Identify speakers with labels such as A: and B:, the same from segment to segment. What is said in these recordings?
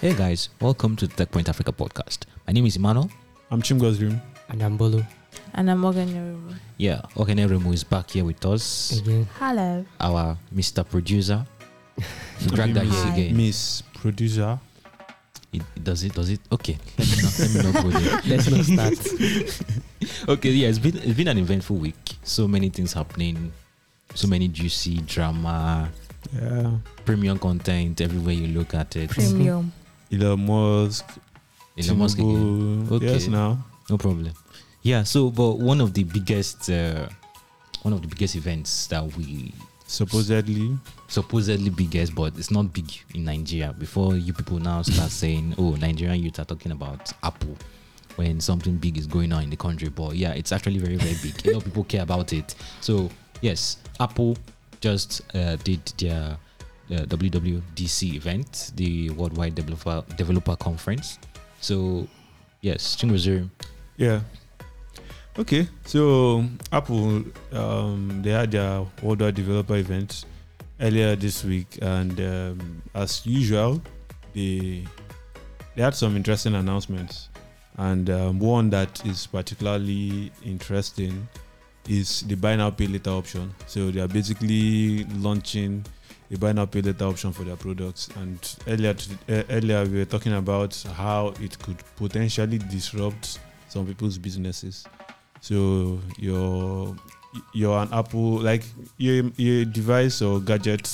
A: Hey guys, welcome to the TechPoint Africa podcast. My name is Emmanuel.
B: I'm Chimgozirim.
C: And I'm Bolu.
D: And I'm Morgan Yoruba.
A: Yeah, Ogheneruemu is back here with us,
C: Again.
D: Hello.
A: our Mr. Producer. Drag that here
D: Hi.
A: again.
B: Miss Producer.
A: It, it- does it? Does it? Okay, let me not, let me not go there.
C: Let's not start.
A: Okay, yeah, it's been it's been an eventful week. So many things happening. So many juicy drama,
B: Yeah.
A: premium content everywhere you look at it.
D: Premium.
B: Elon Musk.
A: Elon Musk again. Okay.
B: Yes, now.
A: No problem. Yeah. So, but one of the biggest, uh, one of the biggest events that we
B: Supposedly.
A: supposedly biggest, but it's not big in Nigeria. Before you people now start saying, "Oh, Nigerian youth are talking about Apple," when something big is going on in the country. But yeah, it's actually very, very big. A lot of people care about it. So yes, Apple just uh, did their uh, WWDC event, the Worldwide Developer Developer Conference. So yes, Chimgozirim.
B: Yeah. Okay. So Apple, um, they had their worldwide developer event earlier this week, and um, as usual, they they had some interesting announcements. And um, one that is particularly interesting is the buy now pay later option. So they are basically launching a buy now pay later option for their products. And earlier to, uh, earlier we were talking about how it could potentially disrupt some people's businesses. So you're you're an Apple like you're a device or gadget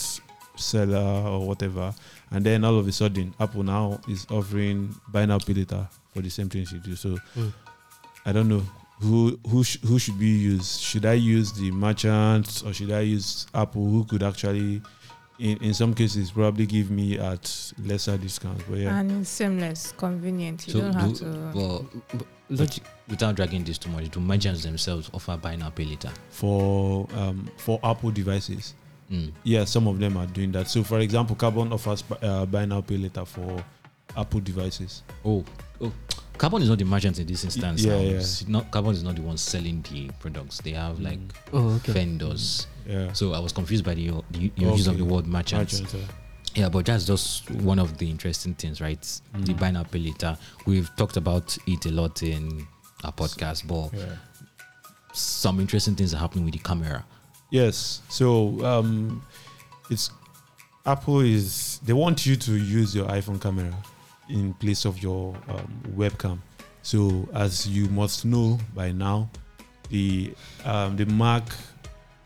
B: seller or whatever, and then all of a sudden Apple now is offering buy now pay later for the same things you do. So
C: Mm.
B: I don't know who who sh- who should we use? Should I use the merchants or should I use Apple who could actually in, in some cases probably give me at lesser discounts. But yeah.
D: And it's seamless, convenient. You
A: So
D: don't
A: do-
D: have to.
A: Well, but without dragging this too much, do merchants themselves offer buy now pay later?
B: for um, for Apple devices.
A: Mm.
B: Yeah, some of them are doing that. So, for example, Carbon offers uh, buy now pay later for Apple devices.
A: Oh, oh, Carbon is not the merchant in this instance.
B: yeah,
A: now.
B: yeah.
A: Not Carbon is not the one selling the products. They have like
B: Mm.
C: Oh, okay.
A: vendors.
B: Yeah,
A: So I was confused by the, the use of the word merchants.
B: Merchants, uh,
A: Yeah, but that's just one of the interesting things, right? The
B: Mm.
A: buy now pay later. We've talked about it a lot in our podcast, but
B: yeah.
A: some interesting things are happening with the camera.
B: Yes. So um, it's Apple is they want you to use your iPhone camera in place of your um, webcam. So as you must know by now, the um, the Mac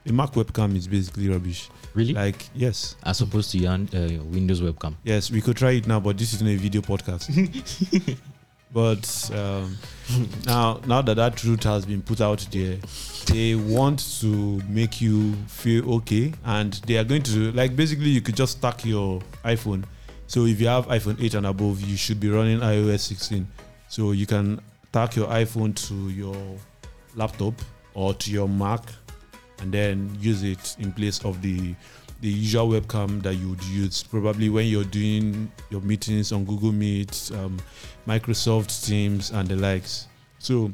B: the Mac webcam is basically rubbish.
A: Really?
B: Like yes,
A: As opposed to your uh, Windows webcam.
B: yes, we could try it now, but this is not a video podcast. but um, now now that that truth has been put out there, they want to make you feel okay, and they are going to like basically you could just stack your iPhone. So if you have iPhone 8 and above, you should be running iOS 16. So you can tack your iPhone to your laptop or to your Mac, and then use it in place of the the usual webcam that you would use probably when you're doing your meetings on Google Meet, um, Microsoft Teams, and the likes. So,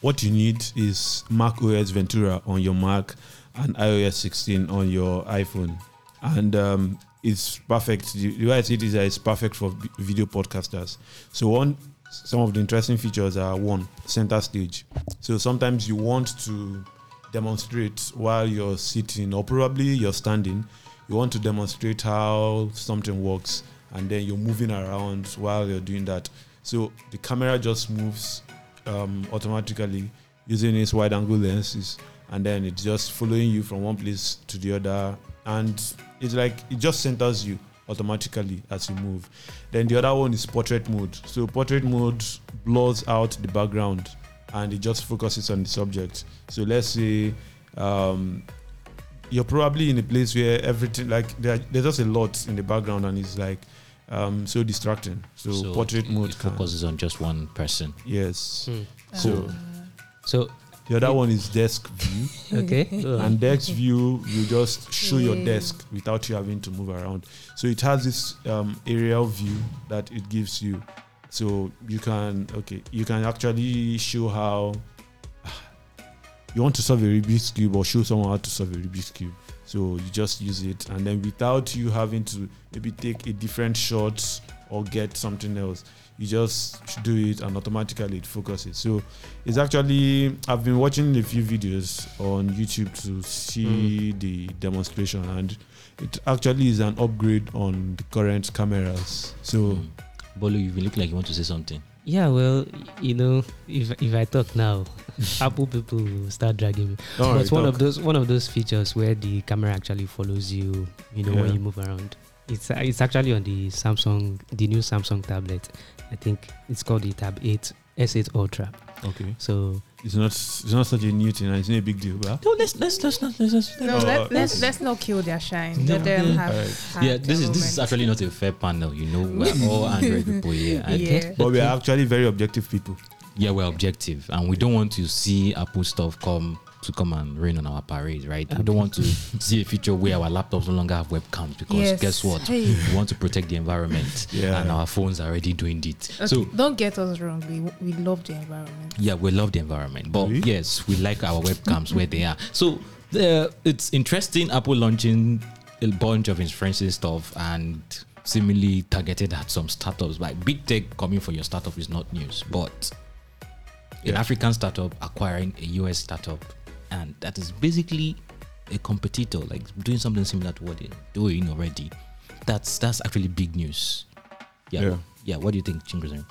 B: what you need is Mac OS Ventura on your Mac and iOS 16 on your iPhone, and um, it's perfect. The way I see it is that it's perfect for video podcasters. So, one some of the interesting features are one center stage. So sometimes you want to demonstrate while you're sitting or probably you're standing you want to demonstrate how something works and then you're moving around while you're doing that. So the camera just moves um, automatically using its wide angle lenses and then it's just following you from one place to the other and it's like it just centers you automatically as you move. Then the other one is portrait mode. So portrait mode blurs out the background and it just focuses on the subject. So let's say um, you're probably in a place where everything like there, there's just a lot in the background and it's like um, so distracting. So, portrait
A: it,
B: mode
A: it
B: can
A: focuses on just one person.
B: yes.
C: Hmm.
B: So
C: So
B: the other one is desk view.
C: okay.
B: and desk view you just show your desk without you having to move around so it has this um, aerial view that it gives you so you can okay you can actually show how you want to solve a rubik's cube or show someone how to solve a rubik's cube. So you just use it and then without you having to maybe take a different shot or get something else you just do it and automatically it focuses. So it's actually i've been watching a few videos on youtube to see the demonstration and it actually is an upgrade on the current cameras. So
A: Mm. Bolu, you look like you want to say something.
C: Yeah, well, you know, if if I talk now, Apple people will start dragging me.
B: don't
C: but
B: worry,
C: one of those one of those features where the camera actually follows you, you know, when you move around. It's it's actually on the Samsung, the new Samsung tablet. I think it's called the Tab 8 S8 Ultra.
B: Okay
C: So
B: it's not it's not such a new thing it's not a big deal but
A: No, let's let's let's not let's, let's,
D: No, let, let's
B: okay.
D: let's not kill their shine.
A: No,
D: Let them
A: yeah.
D: have.
B: Alright.
D: have
A: yeah, this is this is actually not a fair panel. You know, we're all Android people here. and
D: Yeah.
B: but we are actually very objective people
A: yeah, we're objective, and we don't want to see Apple stuff come to come and rain on our parade, right? We don't want to see a future where our laptops no longer have webcams because
D: Yes.
A: guess what?
D: Hey.
A: We want to protect the environment,
B: Yeah.
A: and our phones are already doing it.
D: Okay,
A: So
D: don't get us wrong. We we love the environment.
A: yeah, we love the environment, but
B: Really?
A: yes, we like our webcams where they are. So the, it's interesting. Apple launching a bunch of inferencing stuff and seemingly targeted at some startups. Like big tech coming for your startup is not news, but an
B: Yeah.
A: African startup acquiring a US startup, and that is basically a competitor, like doing something similar to what they're doing already. That's that's actually big news. Yeah,
B: Yeah.
A: yeah. What do you think, Chinguzan?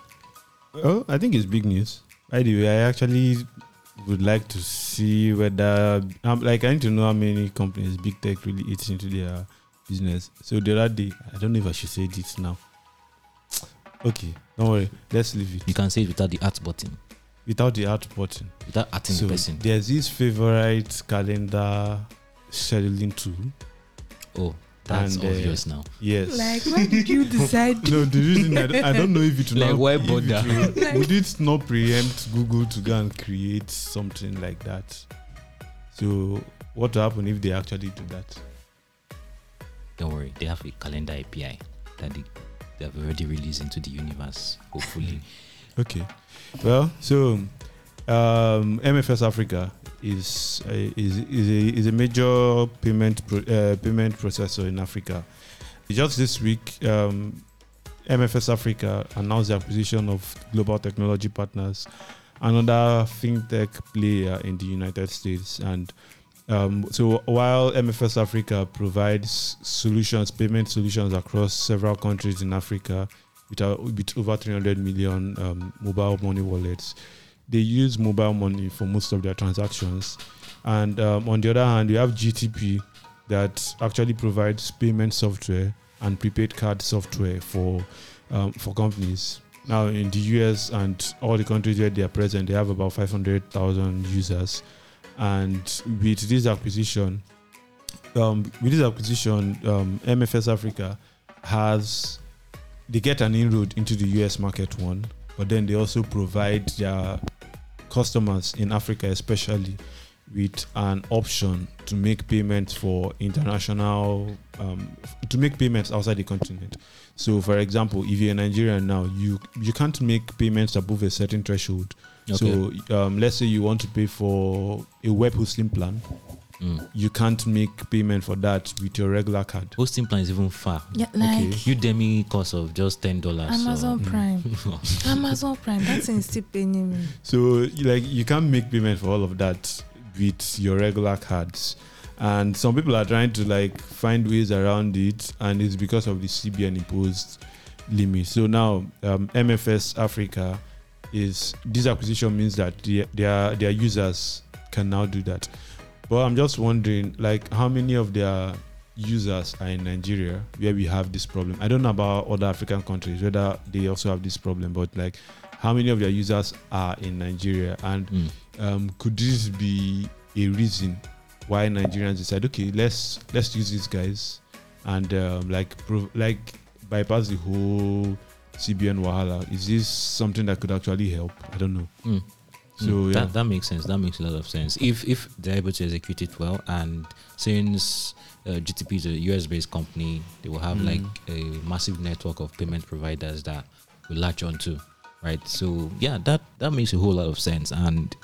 B: Oh, I think it's big news. I do. I actually would like to see whether, um, like, I need to know how many companies big tech really eats into their business. So the other day, I don't know if I should say this now. Okay, don't worry. Let's leave it
A: You can say it without the art button,
B: without the art button.
A: without adding
B: So
A: the person.
B: there's this favorite calendar scheduling tool.
A: Oh, that's
B: And, uh,
A: obvious now.
B: Yes.
D: Like, why did you decide?
B: no, the reason I, don't- I don't know if it will
A: Like,
B: not,
A: why
B: if it
A: bother?
B: will- would it not preempt Google to go and create something like that? So, what will happen if they actually do that?
A: Don't worry, they have a calendar API that they, they have already released into the universe. Hopefully,
B: Okay. Well, so um, MFS Africa is a, is is a, is a major payment pro, uh, payment processor in Africa. Just this week, um, MFS Africa announced the acquisition of Global Technology Partners, another fintech player in the United States. And um, so, while MFS Africa provides solutions, payment solutions across several countries in Africa, with, with over 300 million um, mobile money wallets. They use mobile money for most of their transactions. And um, on the other hand, you have GTP that actually provides payment software and prepaid card software for um, for companies. Now, in the US and all the countries where they are present, they have about 500,000 users. And with this acquisition, um, with this acquisition, um, MFS Africa has they get an inroad into the US market one, but then they also provide their customers in Africa, especially, with an option to make payments for international, um, to make payments outside the continent. So, for example, if you're in Nigeria now, you you can't make payments above a certain threshold. So, um, let's say you want to pay for a web hosting plan,
A: Mm.
B: you can't make payment for that with your regular card.
A: hosting plan is even far.
D: Yeah, like
B: Okay.
A: Udemy cost of just ten dollars.
D: Amazon Prime. Amazon Prime. That's in still paying me.
B: So like you can't make payment for all of that with your regular cards. And some people are trying to like find ways around it and it's because of the CBN imposed limit. So now um, MFS Africa is this acquisition means that the, their their users can now do that. But I'm just wondering like how many of their users are in Nigeria where we have this problem. I don't know about other African countries whether they also have this problem, but like how many of their users are in Nigeria, and
A: Mm.
B: um, could this be a reason why Nigerians decide, okay, let's let's use these guys and um, like prov- like bypass the whole CBN wahala? Is this something that could actually help? I don't know.
A: Mm.
B: So
A: Mm,
B: yeah,
A: that, that makes sense. That makes a lot of sense. If if they're able to execute it well, and since uh, GTP is a US based company, they will have
B: Mm.
A: like a massive network of payment providers that will latch onto, right? So yeah, that that makes a whole lot of sense, and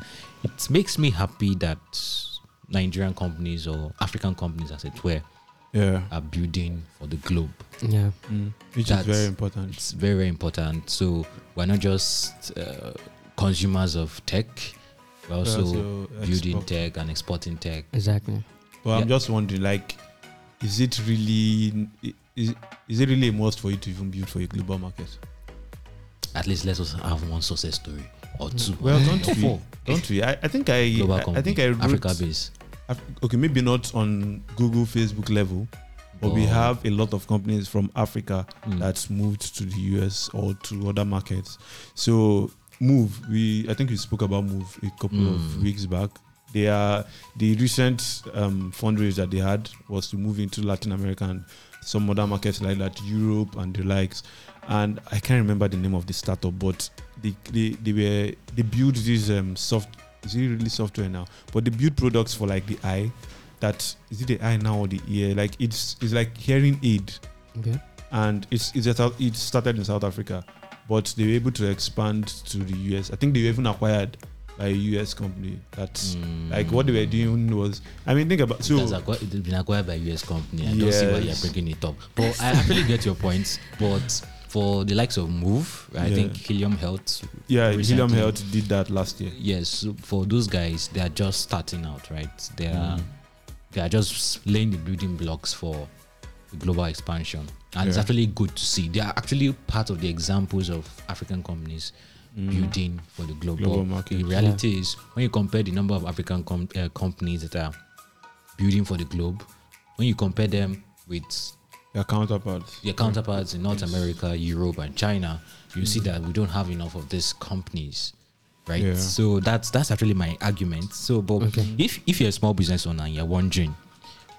A: it makes me happy that Nigerian companies or African companies, as it were,
B: yeah,
A: are building for the globe.
C: Yeah.
B: mm, which
A: That's-
B: is very important.
A: It's very very important. So we're not just uh, consumers of tech, we're also
B: Also
A: building
B: export.
A: tech and exporting tech.
C: Exactly.
B: But I'm just wondering, like, is it really is, is it really a must for you to even build for a global market?
A: At least let us have one success story or two.
B: Well, don't
A: or
B: we?
A: four.
B: Don't we? I, I think I
A: Global
B: I,
A: company,
B: I think I wrote
A: Africa base.
B: Af- okay, maybe not on Google, Facebook level, but we have a lot of companies from Africa
A: Mm.
B: that's moved to the US or to other markets. So Moove, we I think we spoke about Moove a couple
A: Mm.
B: of weeks back. They are the recent um, fundraise that they had was to move into Latin America and some other markets like that, Europe and the likes. And I can't remember the name of the startup, but they they, they were they built this um, soft is it really software now? But they build products for like the eye. That is it the eye now or the ear? Like it's it's like hearing aid
C: Okay.
B: and it's it's it started in South Africa, but they were able to expand to the US. I think they were even acquired by a US company. That's like what they were doing was. I mean, think about so.
A: It acquired, it's been acquired by a US company. I don't see why you're
B: Yes.
A: bringing it up. But I actually get your points. But for the likes of Moove, I
B: Yeah.
A: think Helium Health.
B: yeah,
A: recently-
B: Helium Health did that last year.
A: Yes, for those guys, they are just starting out, right? They are
B: Mm.
A: they are just laying the building blocks for global expansion, and it's actually good to see. They are actually part of the examples of African companies building for the global,
B: Mm. Global market.
A: The reality is, when you compare the number of African com- uh, companies that are building for the globe, when you compare them with
B: Their counterparts.
A: their counterparts in North
B: Yes.
A: America, Europe, and China, you see that we don't have enough of these companies, right?
B: Yeah.
A: So that's that's actually my argument. So, but
C: Okay.
A: if if you're a small business owner and you're wondering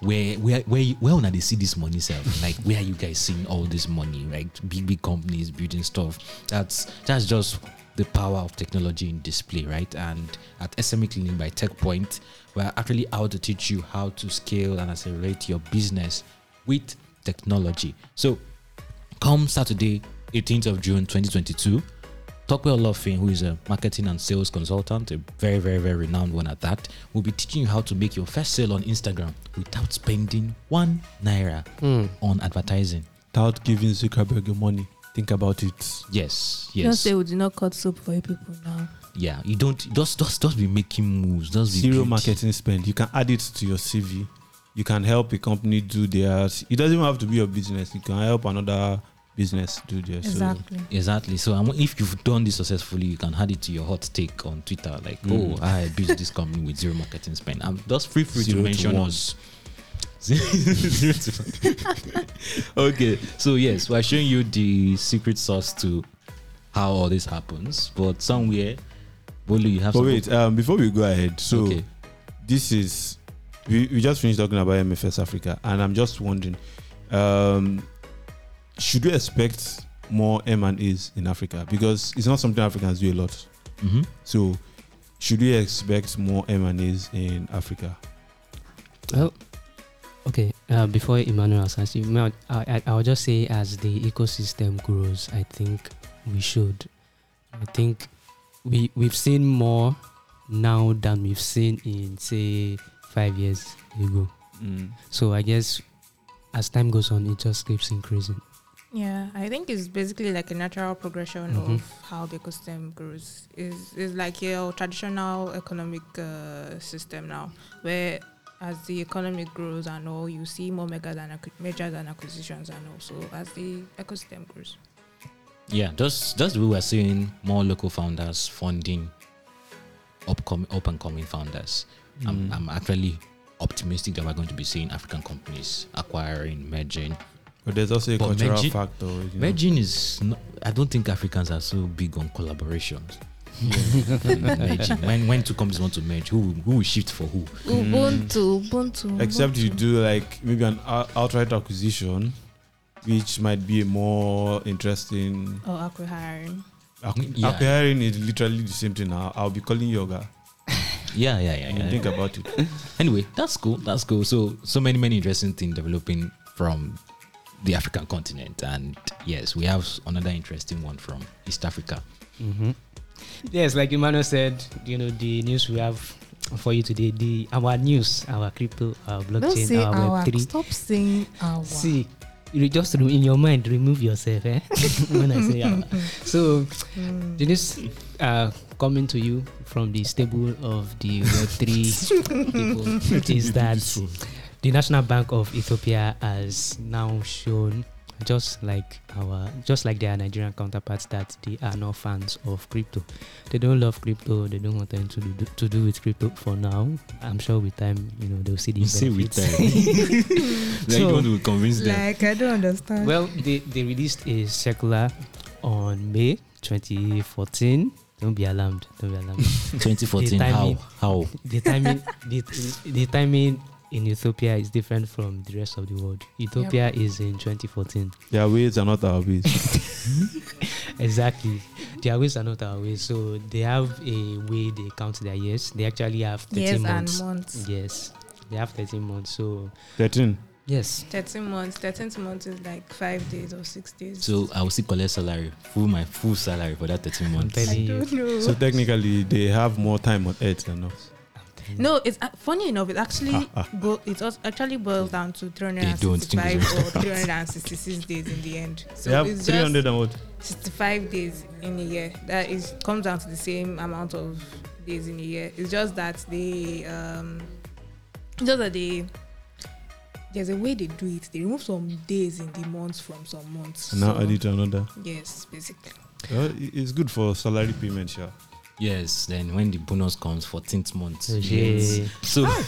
A: where where where where when they see this money self, like where are you guys seeing all this money, right? Big big companies building stuff. That's that's just the power of technology in display, right? And at SME Clinic by TechPoint, we're actually out to teach you how to scale and accelerate your business with technology. So come Saturday, 18th of June 2022, Tokwe Olofin, who is a marketing and sales consultant, a very, very, very renowned one at that, will be teaching you how to make your first sale on Instagram without spending one naira
C: Mm.
A: on advertising.
B: Without giving Zuckerberg your money. Think about it.
A: Yes, yes.
D: Just
A: yes,
D: say we do not cut soup for you people now.
A: yeah. You don't just just just be making moves. Just be
B: Zero
A: build-
B: marketing spend. You can add it to your CV. You can help a company do theirs. It doesn't even have to be your business. You can help another business do theirs. So,
D: Exactly.
A: Exactly. So um, if you've done this successfully, you can add it to your hot take on Twitter. Like,
B: Mm.
A: oh, I built this company with zero marketing spend. I'm just free free
B: Zero
A: to
B: to
A: mention
B: one.
A: us. Okay, so yes, we're showing you the secret sauce to how all this happens. But somewhere, Bolu, you have
B: But wait, um, before we go ahead, so
A: okay.
B: this is we, we just finished talking about MFS Africa, and I'm just wondering, um, should we expect more M and A's in Africa because it's not something Africans do a lot.
A: Mhm.
B: So, should we expect more M and A's in Africa?
C: Well, okay. Uh, before Emmanuel answers you, I, I, I'll just say as the ecosystem grows, I think we should. I think we we've seen more now than we've seen in say five years ago. So I guess as time goes on, it just keeps increasing.
D: Yeah, I think it's basically like a natural progression
C: Mhm.
D: of how the ecosystem grows. Is is like your traditional economic uh, system now, where as the economy grows and all, you see more megas and acqui- mergers and acquisitions, and also as the ecosystem grows.
A: Yeah, just just we're seeing more local founders funding upcoming up and coming founders. I'm,
B: Mm.
A: I'm actually optimistic that we're going to be seeing African companies acquiring, merging
B: But there's also a
A: But
B: cultural
A: merging-
B: factor. you know.
A: Merging is. Not, I don't think Africans are so big on collaborations. merging. When when two companies want to merge, who who will shift for who?
D: Ubuntu, hmm. Ubuntu.
B: Except you do like maybe an outright acquisition, which might be a more interesting.
D: Oh, or acquiring.
B: Acqu-
A: Yeah.
B: Acquiring is literally the same thing. Now I'll be calling yoga.
A: Yeah, yeah, yeah.
B: When you
A: yeah.
B: think about it.
A: Anyway, that's cool. That's cool. So so many many interesting things developing from the African continent, and yes, we have another interesting one from East Africa.
C: Mm-hmm. Yes, like Emmanuel said, you know, the news we have for you today, the our news, our crypto, our
D: Don't
C: blockchain,
D: say
C: our
D: our.
C: Web3.
D: Stop saying our.
C: See, you just re- in your mind remove yourself, eh? when I say our. So,
D: Mm.
C: the news uh, coming to you from the stable of the Web3 people is that the National Bank of Ethiopia has now shown just like our just like their Nigerian counterparts that they are not fans of crypto. They don't love crypto. They don't want them to do to do with crypto for now. I'm sure with time, you know, they'll see the
A: You say with
C: benefits.
A: Like
C: So-
A: you want to convince them.
D: Like I don't understand.
C: well, they, they released a circular on May 2014. Don't be alarmed. Don't be alarmed.
A: 2014.
C: the
A: How how?
C: the timing the, the timing in Ethiopia is different from the rest of the world. Ethiopia is in 2014.
B: Their ways are not our ways.
C: Exactly. Their ways are not our ways. So they have a way they count their years. They actually have 13
D: years
C: months.
D: and months.
C: Yes. They have 13 months. So
B: 13.
C: yes.
D: 13 months. 13 months is like five days or six days.
A: So I will still collect salary, full my full salary for that 13 months.
D: I don't know.
B: So technically, they have more time on earth than us.
D: No, it's uh, funny enough. It actually
B: Ah, ah.
D: bo- it actually boils down to 365 or 366 days in the end. So
B: they have
D: it's
B: 300 and what?
D: just 65 days in a year. That is comes down to the same amount of days in a year. It's just that they um just that they there's a way they do it. They remove some days in the months from some months.
B: And now
D: So,
B: add it to another.
D: Yes, basically.
B: Well, it's good for salary payment, sure.
A: Yes, then when the bonus comes, 14th month. Yes. So ah.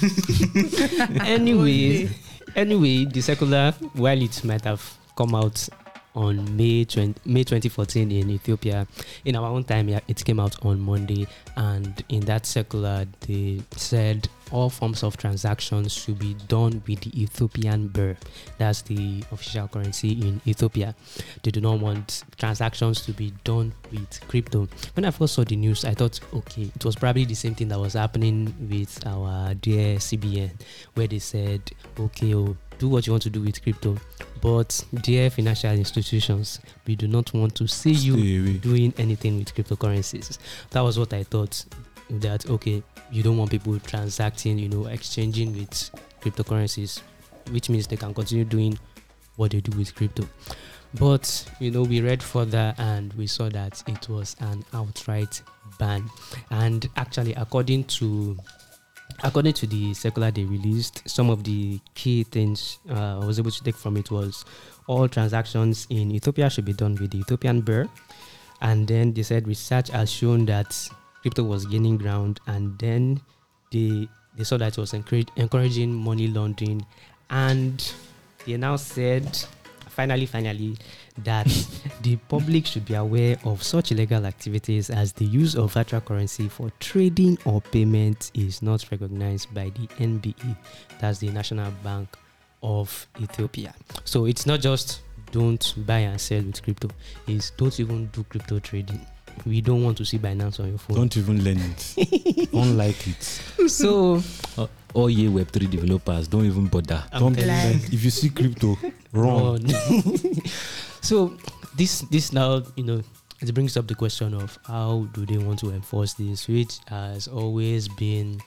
C: anyway, anyway, the circular, while it might have come out on May 20, May 2014 in Ethiopia, in our own time, it came out on Monday, and in that circular, they said all forms of transactions should be done with the Ethiopian birr. That's the official currency in Ethiopia. They do not want transactions to be done with crypto. When I first saw the news, I thought, okay, it was probably the same thing that was happening with our dear CBN, where they said, okay, oh, do what you want to do with crypto. But dear financial institutions, we do not want to see you
B: away.
C: doing anything with cryptocurrencies. That was what I thought. That okay, you don't want people transacting, you know, exchanging with cryptocurrencies, which means they can continue doing what they do with crypto. But you know, we read further and we saw that it was an outright ban. And actually, according to according to the circular they released, some of the key things uh, I was able to take from it was all transactions in Ethiopia should be done with the Ethiopian birr. And then they said research has shown that crypto was gaining ground, and then they they saw that it was encouraging money laundering, and they now said finally, finally, that the public should be aware of such illegal activities as the use of virtual currency for trading or payment is not recognized by the NBE, that's the National Bank of Ethiopia. So it's not just don't buy and sell with crypto, it's don't even do crypto trading. We don't want to see Binance on your phone.
B: Don't even learn it. don't like it.
C: so
A: all ye Web3 developers, don't even bother.
C: I'm
B: don't like, if you see crypto, run.
C: Run. so this this now you know it brings up the question of how do they want to enforce this, which has always been,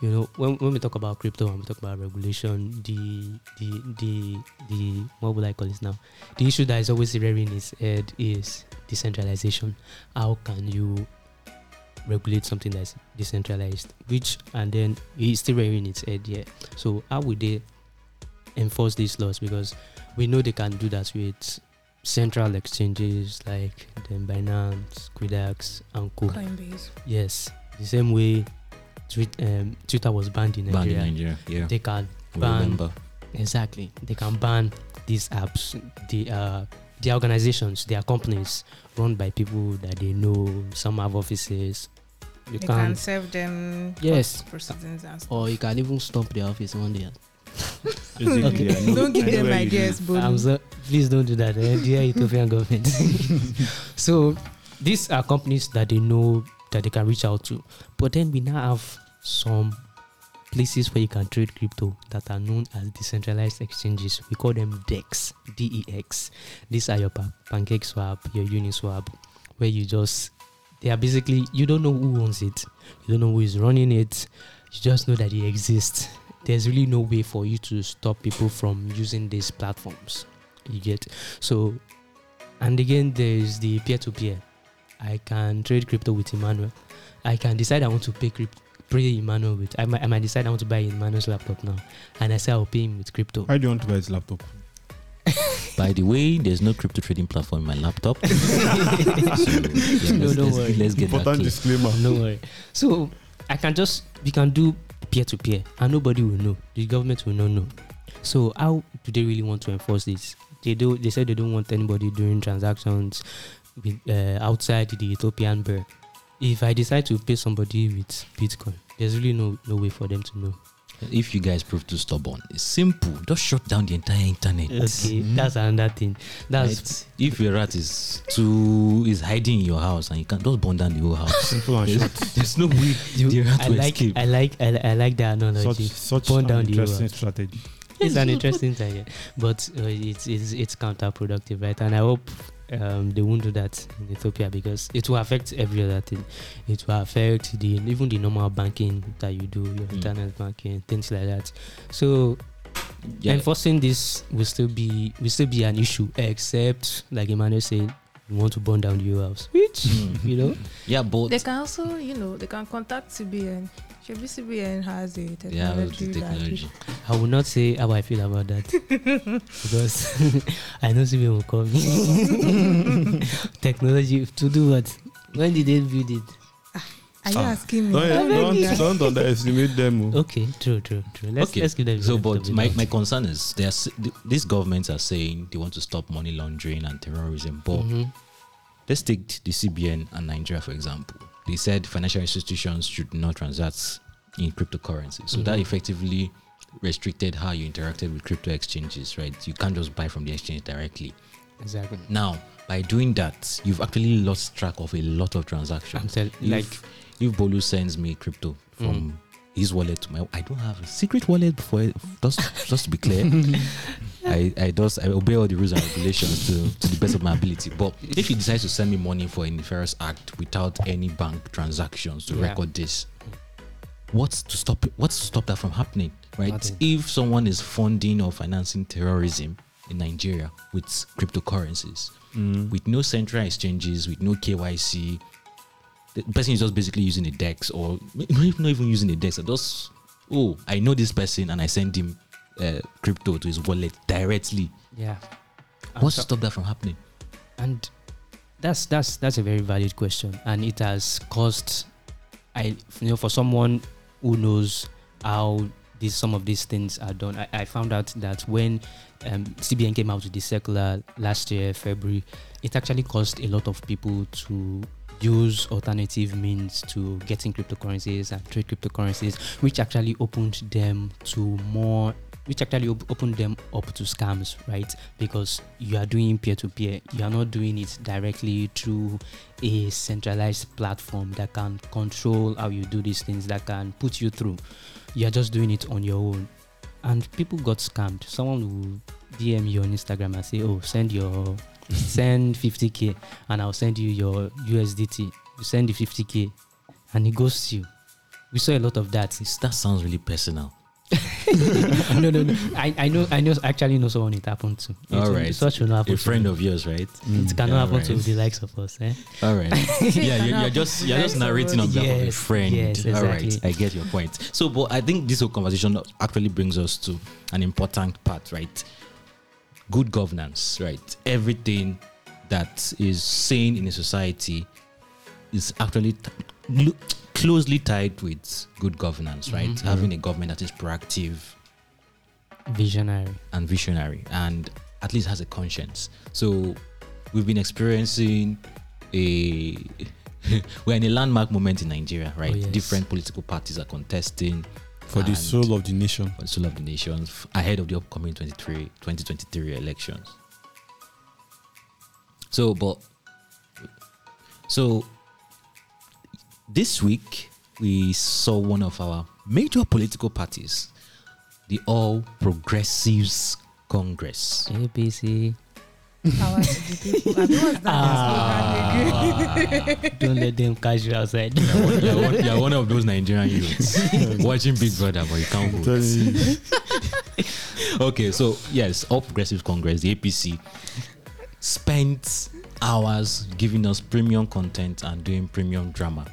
C: you know, when, when we talk about crypto and we talk about regulation, the the the the what would I call it now? The issue that is always rearing its head is decentralization. How can you regulate something that's decentralized? Which and then it's still rearing its head here. So how would they enforce these laws? Because we know they can do that with central exchanges like then Binance, Quidax, and Co.
D: Coinbase.
C: Yes, the same way Twitter, um, Twitter was banned in Nigeria.
A: Banned
C: Nigeria.
A: in Nigeria. Yeah.
C: They can
A: We
C: ban
A: remember.
C: Exactly. They can ban these apps. The uh, the organizations, their companies, run by people that they know. Some have offices. You
D: They
C: can.
D: can serve them
C: Yes.
D: proceedings and stuff.
E: Or you can even stop the office one day.
B: Basically,
C: Okay.
B: I know-
D: Don't give them
B: where you
D: ideas,
B: live.
D: but
C: I'm so, please don't do that, eh, dear Ethiopian government. so these are companies that they know that they can reach out to, but then we now have some places where you can trade crypto that are known as decentralized exchanges. We call them DEX, D-E-X. These are your pa- Pancake Swap, your Uniswap, where you just they are basically you don't know who owns it, you don't know who is running it, you just know that it exists. There's really no way for you to stop people from using these platforms. You get so, and again, there's the peer-to-peer. I can trade crypto with Emmanuel. I can decide I want to pay crypto. Pay Emmanuel with. I might, I might decide I want to buy Emmanuel's laptop now, and I say I'll pay him with crypto.
B: Why do you want to buy his laptop?
A: By the way, there's no crypto trading platform in my laptop. so, yeah,
C: No,
A: let's,
C: don't
A: let's,
C: worry.
A: let's get that
B: Important
A: clear.
B: disclaimer.
C: no worry. So I can just we can do peer to peer, and nobody will know. The government will not know. So how do they really want to enforce this? They do. They said they don't want anybody doing transactions with, uh, outside the Ethiopian birr. If I decide to pay somebody with Bitcoin, there's really no no way for them to know.
A: If you guys prove too stubborn, it's simple. Just shut down the entire internet.
C: Okay, that's another thing. That's
A: Right? If your rat is too is hiding in your house and you can't just burn down the whole house.
B: Simple and short.
A: There's no way
C: you,
A: the rat
C: I
A: will
C: like
A: escape.
C: I like I, li- I like that analogy.
B: such
C: Burn
B: an
C: down the
B: interesting
C: whole
B: strategy.
C: it's an interesting thing, but uh, it's, it's it's counterproductive, right? And I hope um, they won't do that in Ethiopia because it will affect every other thing. It will affect the even the normal banking that you do, your
A: Mm.
C: internet banking, things like that. So
A: Yeah.
C: enforcing this will still be will still be an issue, except like Emmanuel said, you want to burn down the whole house, which
A: Mm.
C: you know.
A: Yeah, but
D: they can also, you know, they can contact CBN. Maybe CBN has a
A: yeah,
D: technology,
A: the technology.
C: I will not say how I feel about that because I know Simeon will call me. Technology to do what? When did they build it?
D: are you
B: Ah,
D: asking me?
B: Don't,
D: I'm
B: don't, don't underestimate them. oh.
C: Okay, true, true, true. Let's
A: okay.
C: let's give them.
A: so,
C: the benefit
A: but my, my concern is they are, th- these governments are saying they want to stop money laundering and terrorism. But
C: Mhm.
A: let's take the CBN and Nigeria for example. They said financial institutions should not transact in cryptocurrency. So that
C: Mhm.
A: effectively restricted how you interacted with crypto exchanges, right? You can't just buy from the exchange directly.
C: exactly.
A: Now, by doing that, you've actually lost track of a lot of
C: I'm
A: transactions. If-
C: like
A: if Bolu sends me crypto from his wallet to my, I don't have a secret wallet before. Just, just to be clear, I, I just I obey all the rules and regulations to, to the best of my ability. But if he decides to send me money for a nefarious act without any bank transactions to
C: Yeah.
A: record this, what's to stop it? What's to stop that from happening? Right?
C: Nothing.
A: If someone is funding or financing terrorism in Nigeria with cryptocurrencies,
B: Mm.
A: with no central exchanges, with no KYC. The person is just basically using a DEX or not even using a DEX. Just oh, I know this person and I send him uh, crypto to his wallet directly.
C: yeah.
A: What's to stop that from happening?
C: and that's that's that's a very valid question and it has caused i you know for someone who knows how these some of these things are done i, I found out that when um, cbn came out with the circular last year february it actually caused a lot of people to use alternative means to getting cryptocurrencies and trade cryptocurrencies which actually opened them to more which actually op- opened them up to scams right? Because you are doing peer to peer you are not doing it directly through a centralized platform that can control how you do these things that can put you through. You are just doing it on your own. And people got scammed. Someone will dm you on instagram and say oh send your send 50k and i'll send you your usdt you send the 50k and it goes to you we saw a lot of that
A: that sounds really personal.
C: no, no, no. I, I know, I know. Actually, know someone it happened to. It
A: All right.
C: such will not happen.
A: A friend
C: me.
A: of yours, right?
C: It cannot happen to
A: right.
C: the likes of us. Eh?
A: All right. yeah, you're, you're just you're just narrating on behalf of a friend.
C: yes,
A: All right,
C: exactly.
A: I get your point. So, but I think this whole conversation actually brings us to an important part, right? Good governance, right? Everything that is sane in a society is actually t- closely tied with good governance, right?
C: Mhm.
A: Having a government that is proactive,
C: Visionary.
A: and visionary and at least has a conscience. So we've been experiencing a we're in a landmark moment in Nigeria, right?
C: Oh, yes.
A: Different political parties are contesting
B: For the soul of the nation.
A: for the soul of the nation ahead of the upcoming 23, 2023 elections. So, but so this week we saw one of our major political parties, the All Progressives Congress.
C: APC.
D: Power to the people. I mean, what's that slogan?
C: Don't let them catch you outside.
A: You're one, you're one- you're one of those Nigerian youths watching Big Brother, but you can't vote. okay, so yes, All Progressive Congress, the APC, spent hours giving us premium content and doing premium drama.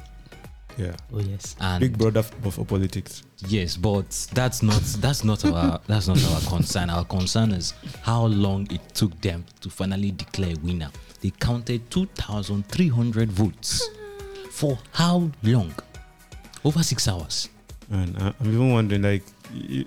B: Yeah.
C: Oh yes.
A: And
B: Big brother f- for, for politics.
A: yes, but that's not that's not our that's not our concern. Our concern is how long it took them to finally declare winner. They counted two thousand three hundred votes. For how long? Over six hours.
B: And I, I'm even wondering, like, y-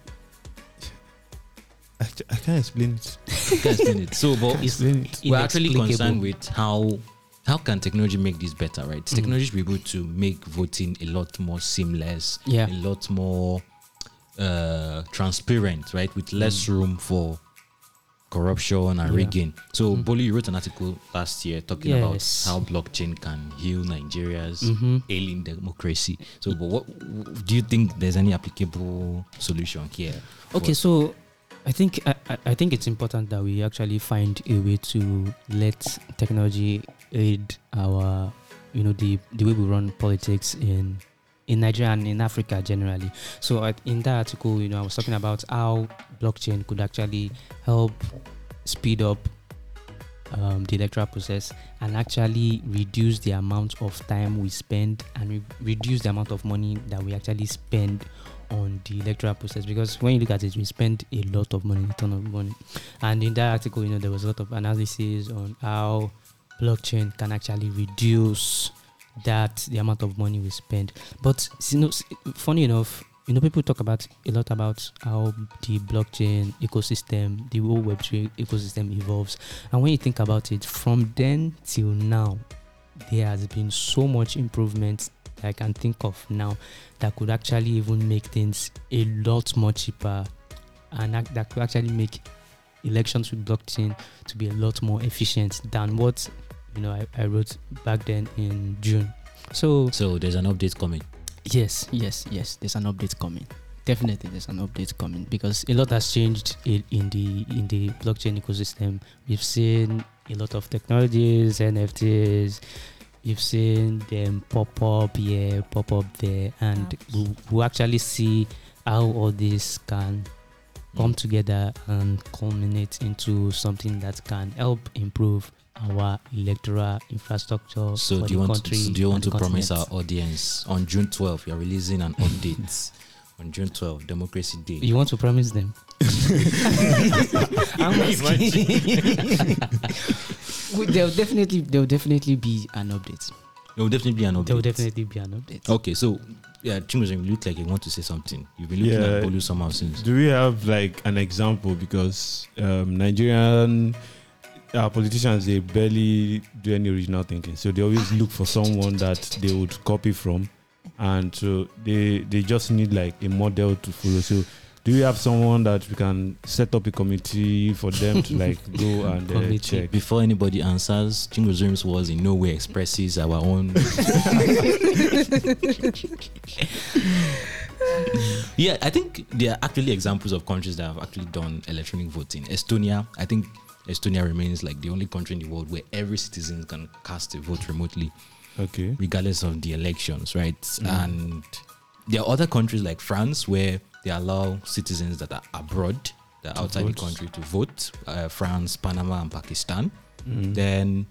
B: I, I can't explain it.
A: You can explain it. So, but it's,
B: it.
A: we're actually concerned with how how can technology make this better right
C: Mm.
A: technology should be able to make voting a lot more seamless
C: Yeah.
A: a lot more uh transparent right with less room for corruption and
C: Mm. Yeah.
A: rigging so
C: Mhm.
A: Bolu, you wrote an article last year talking
C: Yes.
A: about how blockchain can heal nigeria's
C: Mm-hmm.
A: ailing democracy so but what do you think there's any applicable solution here
C: Okay, so I think I, I- think it's important that we actually find a way to let technology aid our you know the the way we run politics in in Nigeria and in Africa generally. So in that article, you know, I was talking about how blockchain could actually help speed up um, the electoral process and actually reduce the amount of time we spend and re- reduce the amount of money that we actually spend on the electoral process because when you look at it we spend a lot of money a ton of money. And in that article you know there was a lot of analysis on how blockchain can actually reduce that the amount of money we spend. But you know funny enough you know people talk about a lot about how the blockchain ecosystem the whole web3 ecosystem evolves. And when you think about it from then till now there has been so much improvement i can think of now that could actually even make things a lot more cheaper and that, that could actually make elections with blockchain to be a lot more efficient than what you know I, I wrote back then in June. So
A: so there's an update coming
E: Yes, yes, yes. There's an update coming. Definitely, there's an update coming because
C: a lot has changed in, in the in the blockchain ecosystem. We've seen a lot of technologies, NFTs. You've seen them pop up here, pop up there, and oh, we, we actually see how all this can come together and culminate into something that can help improve our electoral infrastructure
A: So
C: for
A: do you
C: the
A: want
C: country.
A: to, do you want to
C: and
A: promise our audience on June 12th you're releasing an update on June 12th Democracy Day?
C: You want to promise them?
E: I'm asking. Well, there'll definitely there'll definitely be an update.
A: There will definitely be an update.
C: There will definitely be an update.
A: Okay, so yeah, Chimozem, you look like you want to say something. You've been looking
B: Yeah.
A: at Bolu somehow since.
B: Do we have like an example? Because um, Nigerian uh, politicians they barely do any original thinking, so they always look for someone that they would copy from, and so they they just need like a model to follow. So. Do you have someone that we can set up a committee for them to like go and uh, check?
A: Before anybody answers, Chingozem's was in no way expresses our own. yeah, I think there are actually examples of countries that have actually done electronic voting. Estonia, I think Estonia remains like the only country in the world where every citizen can cast a vote remotely.
B: Okay.
A: regardless of the elections, right? And there are other countries like France where they allow citizens that are abroad, that are outside
B: vote.
A: the country, to vote. Uh, France, Panama, and Pakistan.
B: Mm.
A: Then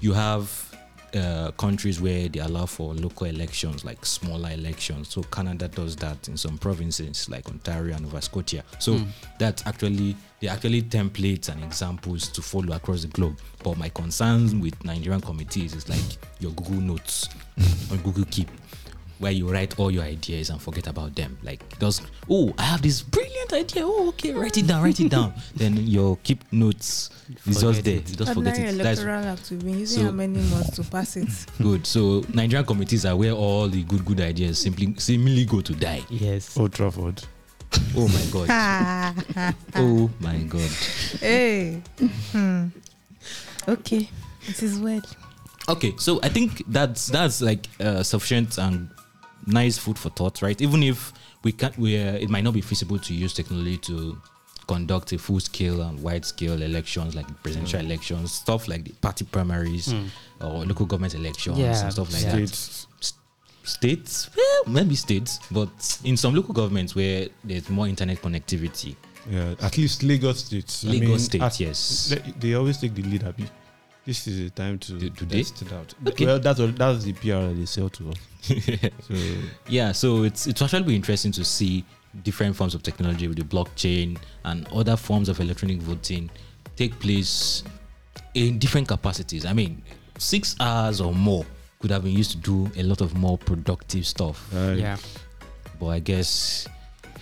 A: you have uh, countries where they allow for local elections, like smaller elections. So Canada does that in some provinces, like Ontario and Nova Scotia. So
E: Mm.
A: that's actually they're actually templates and examples to follow across the globe. But my concerns with Nigerian committees is like your Google Notes or Google Keep. Where you write all your ideas and forget about them. Like those, oh, I have this brilliant idea. Oh, okay, write it down, write it down. then your keep notes is just there.
C: it.
A: You just forget it. That's
D: act. We've been using
A: So-
D: how many months to pass it?
A: good. So Nigerian committees are where all the good, good ideas simply seemingly go to die.
C: Yes.
B: Old Trafford.
A: Oh my god. oh my god.
D: hey. Hmm. Okay. It is well.
A: Okay, so I think that's that's like uh, sufficient and nice food for thought, right? Even if we can't, we uh, it might not be feasible to use technology to conduct a full scale and wide scale elections like presidential elections, stuff like the party primaries or local government elections
C: Yeah,
A: and stuff like
C: yeah.
A: that.
B: States.
A: States, well, maybe states, but in some local governments where there's more internet connectivity,
B: Yeah, at least Lagos State. I
A: Lagos
B: mean,
A: State,
B: at-
A: yes.
B: They, they always take the lead, Abi. This is the time to
A: Do- do
B: test it out.
A: Okay.
B: Well, that's that's the PR that they sell to us. So
A: yeah so it's it's actually be interesting to see different forms of technology with the blockchain and other forms of electronic voting take place in different capacities i mean six hours or more could have been used to do a lot of more productive stuff
B: uh,
C: Yeah.
A: but i guess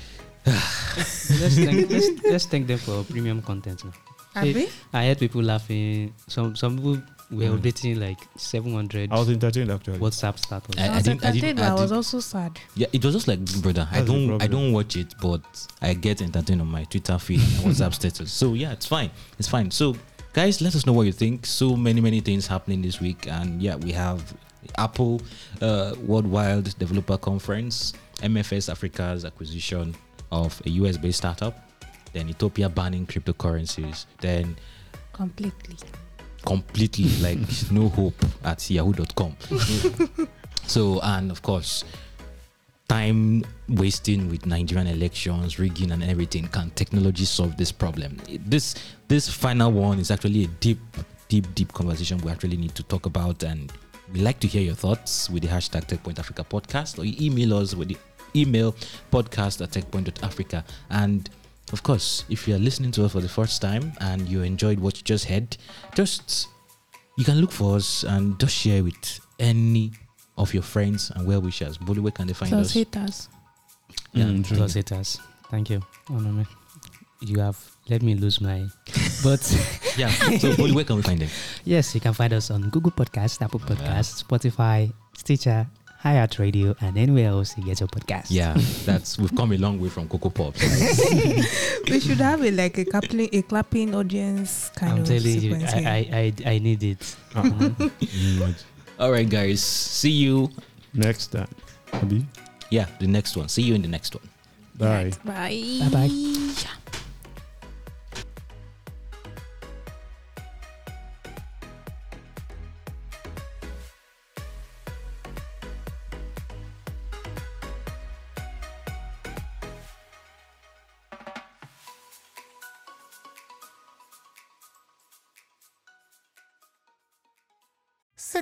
C: let's, thank, let's, let's thank them for premium content. now.
D: Abi?
C: I heard people laughing. Some some people were
A: Mm.
C: updating like 700
B: I was entertained actually.
C: WhatsApp status.
A: I-
D: I, was
A: didn't- I didn't-
D: entertained, but
A: I
D: I was also sad.
A: yeah it was just like brother i
B: That's the
A: don't i don't watch it but i get entertained on my twitter feed and whatsapp status so yeah it's fine it's fine so guys let us know what you think so many many things happening this week and yeah we have apple uh, worldwide developer conference mfs africa's acquisition of a us based startup then ethiopia banning cryptocurrencies then
D: Completely.
A: completely like no hope at yahoo.com so and of course time wasting with nigerian elections rigging and everything can technology solve this problem? This this final one is actually a deep deep deep conversation we actually need to talk about and we like to hear your thoughts with the hashtag techpoint africa podcast or you email us with the email podcast at techpoint.africa and of course if you are listening to us for the first time and you enjoyed what you just heard just you can look for us and just share with any of your friends and well wishers. Bolu, where can they find
D: Those
A: us?
D: haters.
A: Yeah,
B: Mm, true.
C: Plus haters. Thank you. Honor me. You have let me lose my. But
A: yeah. So, Bolu, where can we find them?
C: yes, you can find us on Google Podcast, Apple Podcast, Spotify, Stitcher, iHeartRadio, and anywhere else you get your podcast.
A: Yeah, that's we've come a long way from Cocoa Pops.
D: we should have a like a clapping, a clapping audience kind
C: I'm
D: of
C: telling you, I. I, I, I need it.
B: Mm,
A: All right, guys. See you.
B: Next time. Abi.
A: Yeah, the next one. See you in the next one.
B: Bye.
D: Bye.
C: Bye bye.